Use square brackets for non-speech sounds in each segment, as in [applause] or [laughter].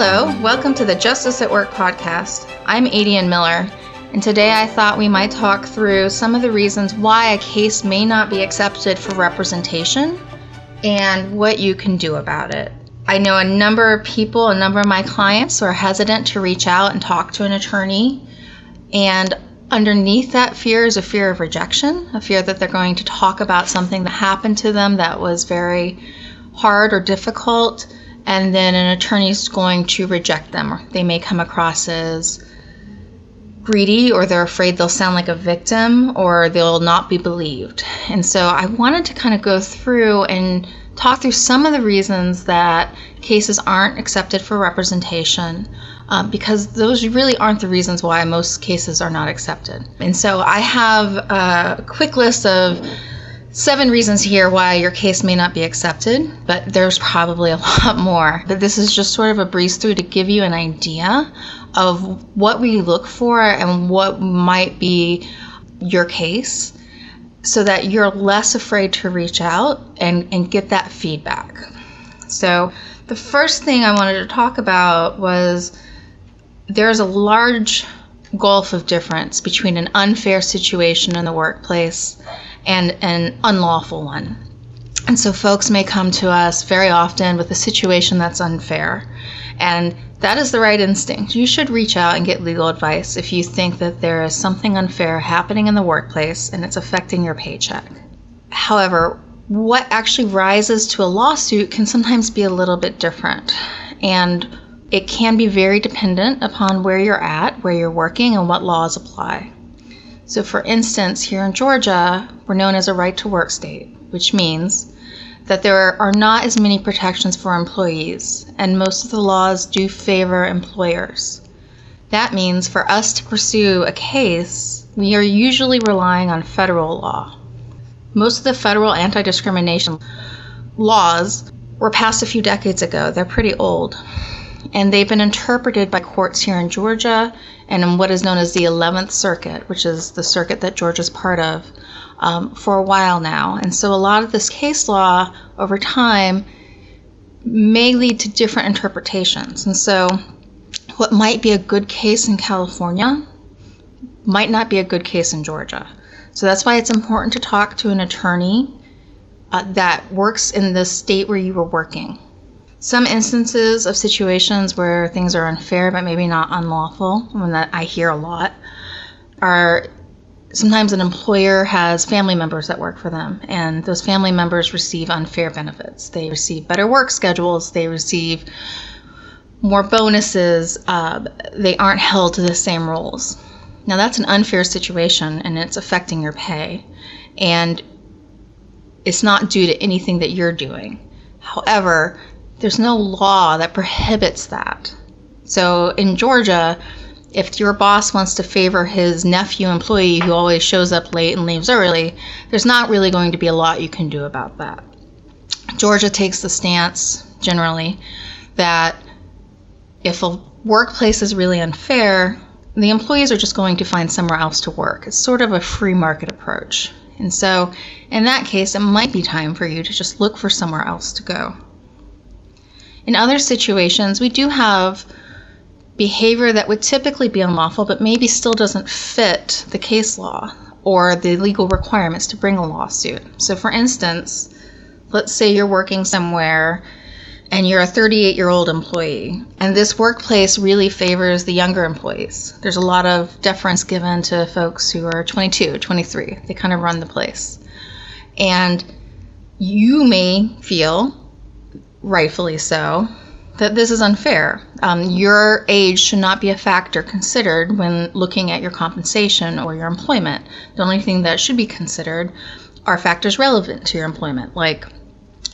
Hello, welcome to the Justice at Work podcast. I'm Adian Miller, and today I thought we might talk through some of the reasons why a case may not be accepted for representation and what you can do about it. I know a number of people, a number of my clients are hesitant to reach out and talk to an attorney, and underneath that fear is a fear of rejection, a fear that they're going to talk about something that happened to them that was very hard or difficult and then an attorney is going to reject them. They may come across as greedy or they're afraid they'll sound like a victim or they'll not be believed. And so I wanted to kind of go through and talk through some of the reasons that cases aren't accepted for representation um, because those really aren't the reasons why most cases are not accepted. And so I have a quick list of seven reasons here why your case may not be accepted, but there's probably a [laughs] lot more. But this is just sort of a breeze through to give you an idea of what we look for and what might be your case so that you're less afraid to reach out and, and get that feedback. So, the first thing I wanted to talk about was there's a large gulf of difference between an unfair situation in the workplace and an unlawful one. And so folks may come to us very often with a situation that's unfair. And that is the right instinct. You should reach out and get legal advice if you think that there is something unfair happening in the workplace and it's affecting your paycheck. However, what actually rises to a lawsuit can sometimes be a little bit different. And it can be very dependent upon where you're at, where you're working, and what laws apply. So, for instance, here in Georgia, we're known as a right to work state, which means that there are not as many protections for employees, and most of the laws do favor employers. That means for us to pursue a case, we are usually relying on federal law. Most of the federal anti discrimination laws were passed a few decades ago, they're pretty old and they've been interpreted by courts here in Georgia and in what is known as the 11th Circuit, which is the circuit that Georgia's part of, um, for a while now. And so a lot of this case law over time may lead to different interpretations. And so what might be a good case in California might not be a good case in Georgia. So that's why it's important to talk to an attorney uh, that works in the state where you were working. Some instances of situations where things are unfair but maybe not unlawful, one that I hear a lot, are sometimes an employer has family members that work for them, and those family members receive unfair benefits. They receive better work schedules, they receive more bonuses, uh, they aren't held to the same rules. Now, that's an unfair situation and it's affecting your pay, and it's not due to anything that you're doing. However, there's no law that prohibits that. So in Georgia, if your boss wants to favor his nephew employee who always shows up late and leaves early, there's not really going to be a lot you can do about that. Georgia takes the stance, generally, that if a workplace is really unfair, the employees are just going to find somewhere else to work. It's sort of a free market approach. And so, in that case, it might be time for you to just look for somewhere else to go. In other situations, we do have behavior that would typically be unlawful, but maybe still doesn't fit the case law or the legal requirements to bring a lawsuit. So, for instance, let's say you're working somewhere and you're a 38 year old employee, and this workplace really favors the younger employees. There's a lot of deference given to folks who are 22, 23. They kind of run the place. And you may feel rightfully so, that this is unfair. Um, your age should not be a factor considered when looking at your compensation or your employment. The only thing that should be considered are factors relevant to your employment, like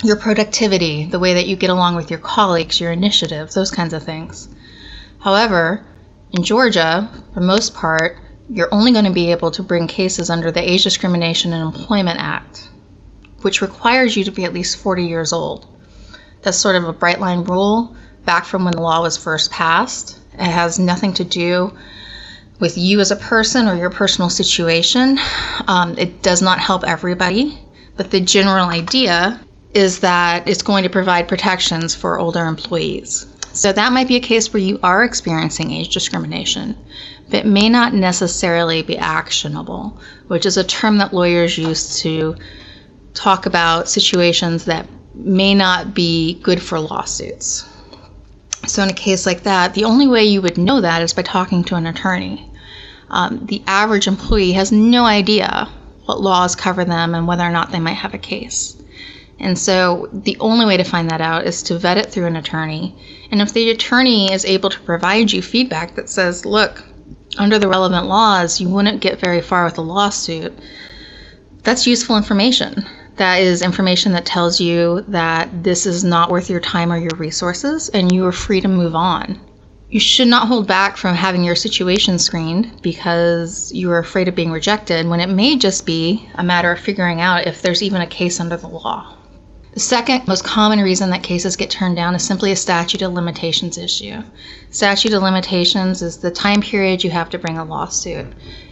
your productivity, the way that you get along with your colleagues, your initiative, those kinds of things. However, in Georgia, for the most part, you're only going to be able to bring cases under the Age Discrimination and Employment Act, which requires you to be at least 40 years old. That's sort of a bright line rule back from when the law was first passed. It has nothing to do with you as a person or your personal situation. Um, it does not help everybody, but the general idea is that it's going to provide protections for older employees. So that might be a case where you are experiencing age discrimination, but may not necessarily be actionable, which is a term that lawyers use to talk about situations that may not be good for lawsuits. So, in a case like that, the only way you would know that is by talking to an attorney. Um, the average employee has no idea what laws cover them and whether or not they might have a case. And so the only way to find that out is to vet it through an attorney. And if the attorney is able to provide you feedback that says, look, under the relevant laws, you wouldn't get very far with a lawsuit, that's useful information. That is information that tells you that this is not worth your time or your resources, and you are free to move on. You should not hold back from having your situation screened because you are afraid of being rejected when it may just be a matter of figuring out if there's even a case under the law. The second most common reason that cases get turned down is simply a statute of limitations issue. Statute of limitations is the time period you have to bring a lawsuit.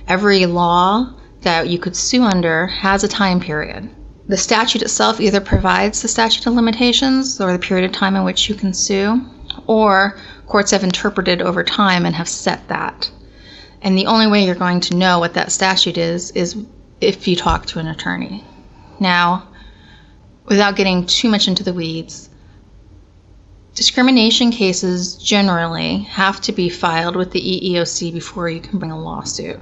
Every law that you could sue under has a time period. The statute itself either provides the statute of limitations or the period of time in which you can sue, or courts have interpreted over time and have set that. And the only way you're going to know what that statute is is if you talk to an attorney. Now, without getting too much into the weeds, discrimination cases generally have to be filed with the EEOC before you can bring a lawsuit.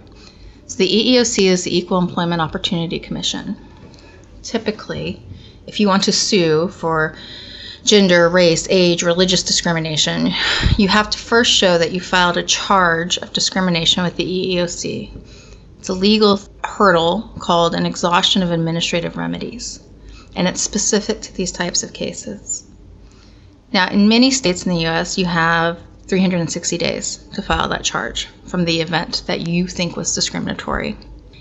So the EEOC is the Equal Employment Opportunity Commission. Typically, if you want to sue for gender, race, age, religious discrimination, you have to first show that you filed a charge of discrimination with the EEOC. It's a legal hurdle called an exhaustion of administrative remedies and it's specific to these types of cases. Now, in many states in the US, you have 360 days to file that charge from the event that you think was discriminatory.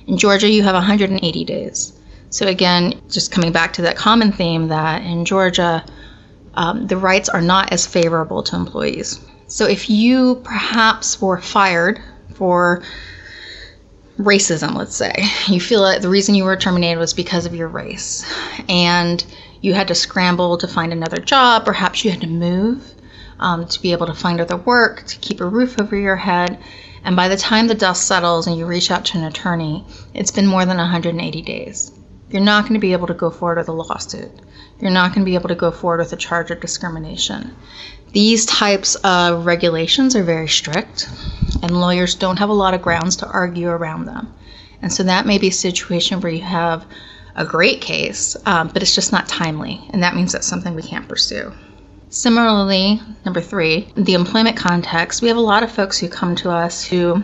In Georgia, you have 180 days. So, again, just coming back to that common theme that in Georgia, um, the rights are not as favorable to employees. So, if you perhaps were fired for racism, let's say. You feel that the reason you were terminated was because of your race, and you had to scramble to find another job. Perhaps you had to move um, to be able to find other work, to keep a roof over your head. And by the time the dust settles and you reach out to an attorney, it's been more than 180 days. You're not going to be able to go forward with a lawsuit. You're not going to be able to go forward with a charge of discrimination. These types of regulations are very strict, and lawyers don't have a lot of grounds to argue around them. And so that may be a situation where you have a great case, um, but it's just not timely, and that means that's something we can't pursue. Similarly, number three, the employment context, we have a lot of folks who come to us who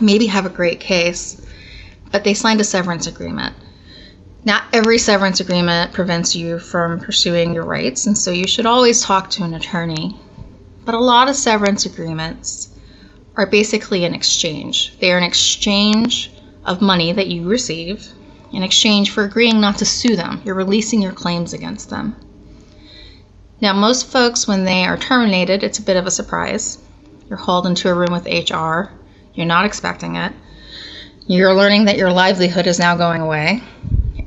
maybe have a great case, but they signed a severance agreement. Not every severance agreement prevents you from pursuing your rights, and so you should always talk to an attorney. But a lot of severance agreements are basically an exchange. They are an exchange of money that you receive in exchange for agreeing not to sue them. You're releasing your claims against them. Now, most folks, when they are terminated, it's a bit of a surprise. You're hauled into a room with HR, you're not expecting it. You're learning that your livelihood is now going away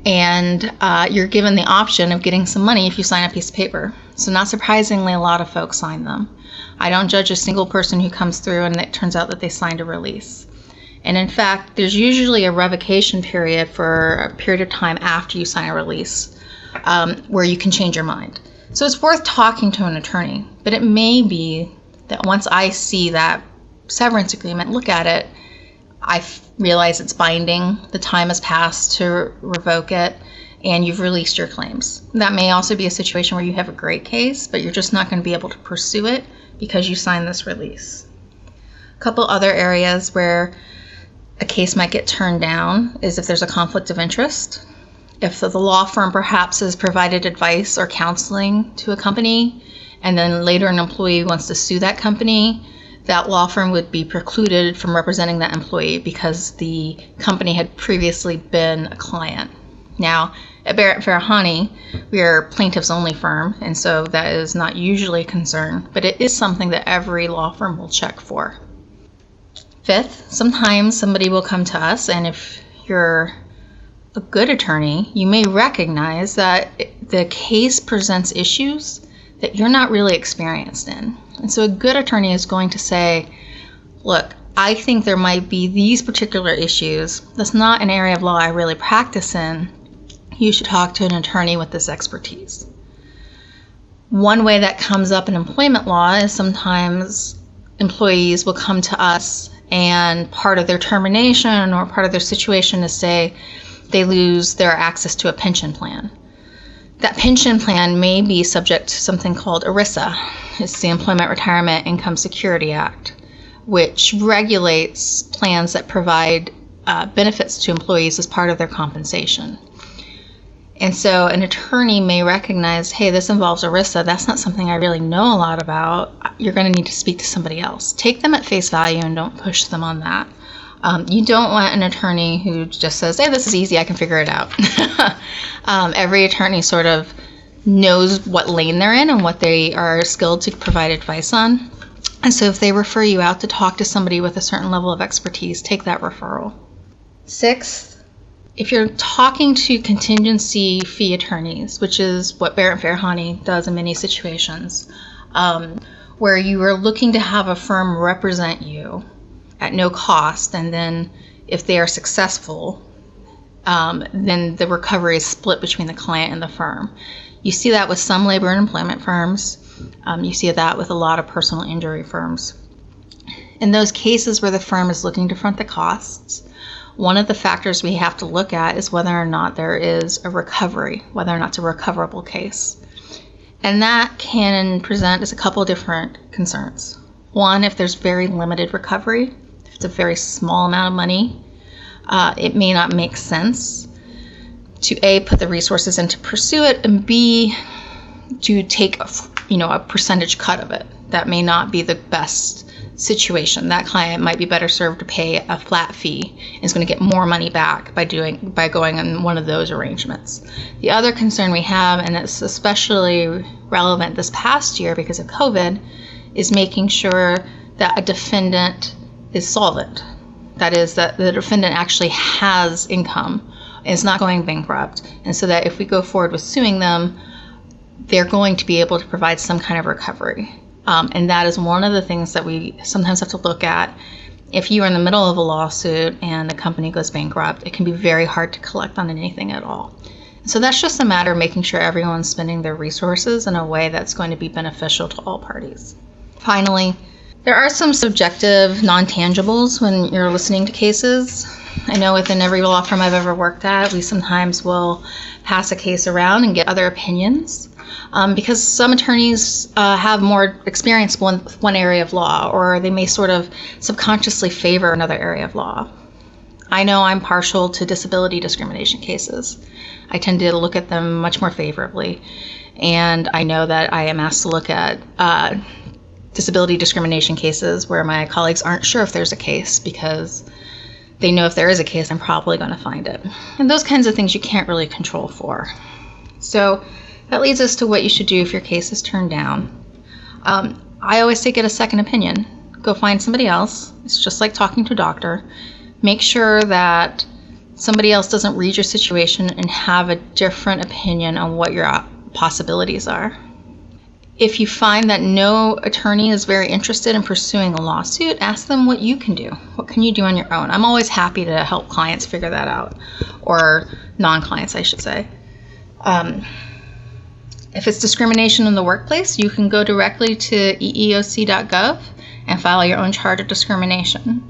and uh, you're given the option of getting some money if you sign a piece of paper. So, not surprisingly, a lot of folks sign them. I don't judge a single person who comes through and it turns out that they signed a release. And in fact, there's usually a revocation period for a period of time after you sign a release um, where you can change your mind. So, it's worth talking to an attorney, but it may be that once I see that severance agreement, look at it, I realize it's binding, the time has passed to revoke it, and you've released your claims. That may also be a situation where you have a great case, but you're just not going to be able to pursue it because you signed this release. A couple other areas where a case might get turned down is if there's a conflict of interest. If the law firm perhaps has provided advice or counseling to a company, and then later an employee wants to sue that company, that law firm would be precluded from representing that employee because the company had previously been a client. Now, at Barrett Farahany, we are plaintiffs only firm, and so that is not usually a concern, but it is something that every law firm will check for. Fifth, sometimes somebody will come to us, and if you're a good attorney, you may recognize that the case presents issues that you're not really experienced in. And so a good attorney is going to say, look, I think there might be these particular issues. That's not an area of law I really practice in. You should talk to an attorney with this expertise. One way that comes up in employment law is sometimes employees will come to us and part of their termination or part of their situation is say they lose their access to a pension plan. That pension plan may be subject to something called ERISA. It's the Employment Retirement Income Security Act which regulates plans that provide uh, benefits to employees as part of their compensation. And so an attorney may recognize, hey, this involves ERISA. That's not something I really know a lot about. You're going to need to speak to somebody else. Take them at face value and don't push them on that. Um, you don't want an attorney who just says, hey, this is easy, I can figure it out. [laughs] um, every attorney sort of knows what lane they're in and what they are skilled to provide advice on. And so if they refer you out to talk to somebody with a certain level of expertise, take that referral. Sixth, if you're talking to contingency fee attorneys, which is what Barrett Farahany does in many situations, um, where you are looking to have a firm represent you at no cost, and then if they are successful, um, then the recovery is split between the client and the firm. You see that with some labor and employment firms. Um, you see that with a lot of personal injury firms. In those cases where the firm is looking to front the costs, one of the factors we have to look at is whether or not there is a recovery, whether or not it's a recoverable case. And that can present as a couple different concerns. One, if there's very limited recovery, it's a very small amount of money, uh, it may not make sense to A, put the resources in to pursue it, and B, to take a, you know a percentage cut of it. That may not be the best situation. That client might be better served to pay a flat fee and is going to get more money back by doing by going on one of those arrangements. The other concern we have, and it's especially relevant this past year because of COVID, is making sure that a defendant is solvent. That is, that the defendant actually has income, and is not going bankrupt, and so that if we go forward with suing them, they're going to be able to provide some kind of recovery. Um, and that is one of the things that we sometimes have to look at. If you are in the middle of a lawsuit and the company goes bankrupt, it can be very hard to collect on anything at all. So that's just a matter of making sure everyone's spending their resources in a way that's going to be beneficial to all parties. Finally, there are some subjective non tangibles when you're listening to cases. I know within every law firm I've ever worked at, we sometimes will pass a case around and get other opinions um, because some attorneys uh, have more experience with one area of law, or they may sort of subconsciously favor another area of law. I know I'm partial to disability discrimination cases. I tend to look at them much more favorably, and I know that I am asked to look at uh, disability discrimination cases where my colleagues aren't sure if there's a case because they know if there is a case, I'm probably going to find it. And those kinds of things you can't really control for. So that leads us to what you should do if your case is turned down. Um, I always say get a second opinion. Go find somebody else. It's just like talking to a doctor. Make sure that somebody else doesn't read your situation and have a different opinion on what your possibilities are. If you find that no attorney is very interested in pursuing a lawsuit, ask them what you can do. What can you do on your own? I'm always happy to help clients figure that out, or non clients, I should say. Um, if it's discrimination in the workplace, you can go directly to eeoc.gov and file your own charge of discrimination.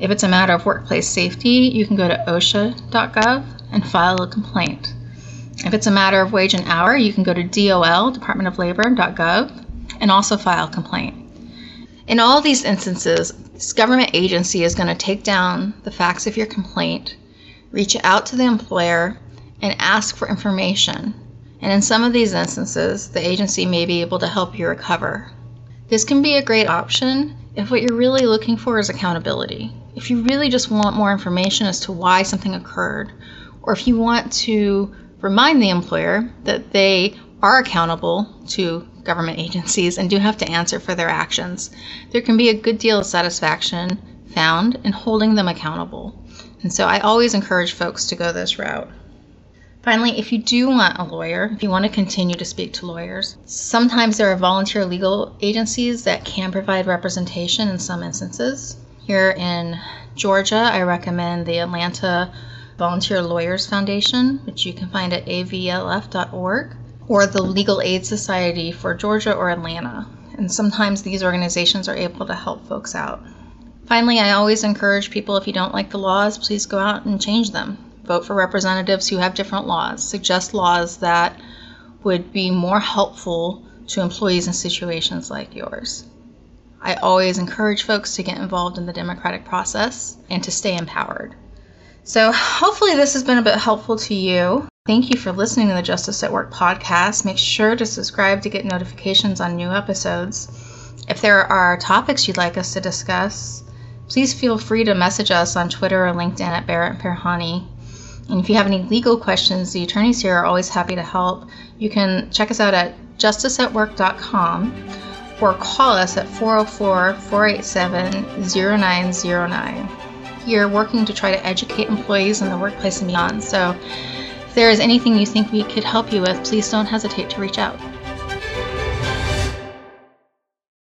If it's a matter of workplace safety, you can go to osha.gov and file a complaint. If it's a matter of wage and hour, you can go to DOL, Department of Labor.gov, and also file a complaint. In all these instances, this government agency is going to take down the facts of your complaint, reach out to the employer, and ask for information and in some of these instances, the agency may be able to help you recover. This can be a great option if what you're really looking for is accountability. If you really just want more information as to why something occurred, or if you want to remind the employer that they are accountable to government [laughs] agencies and do have to answer for their actions, there can be a good deal of satisfaction found in holding them accountable. And so I always encourage folks to go this route. Finally, if you do want a lawyer, if you want to continue to speak to lawyers, sometimes there are volunteer legal agencies that can provide representation in some instances. Here in Georgia, I recommend the Atlanta Volunteer Lawyers Foundation, which you can find at avlf.org, or the Legal Aid Society for Georgia or Atlanta. And sometimes these organizations are able to help folks out. Finally, I always encourage people if you don't like the laws, please go out and change them vote for representatives who have different laws, suggest laws that would be more helpful to employees in situations like yours. I always encourage folks to get involved in the democratic process and to stay empowered. So, hopefully, this has been a bit helpful to you. Thank you for listening to the Justice at Work podcast. Make sure to subscribe to get notifications on new episodes. If there are topics you'd like us to discuss, please feel free to message us on Twitter or LinkedIn at Barrett Farahany. And if you have any legal questions, the attorneys here are always happy to help. You can check us out at justiceatwork.com or call us at 404 487 0909. You're working to try to educate employees in the workplace and beyond. So if there is anything you think we could help you with, please don't hesitate to reach out.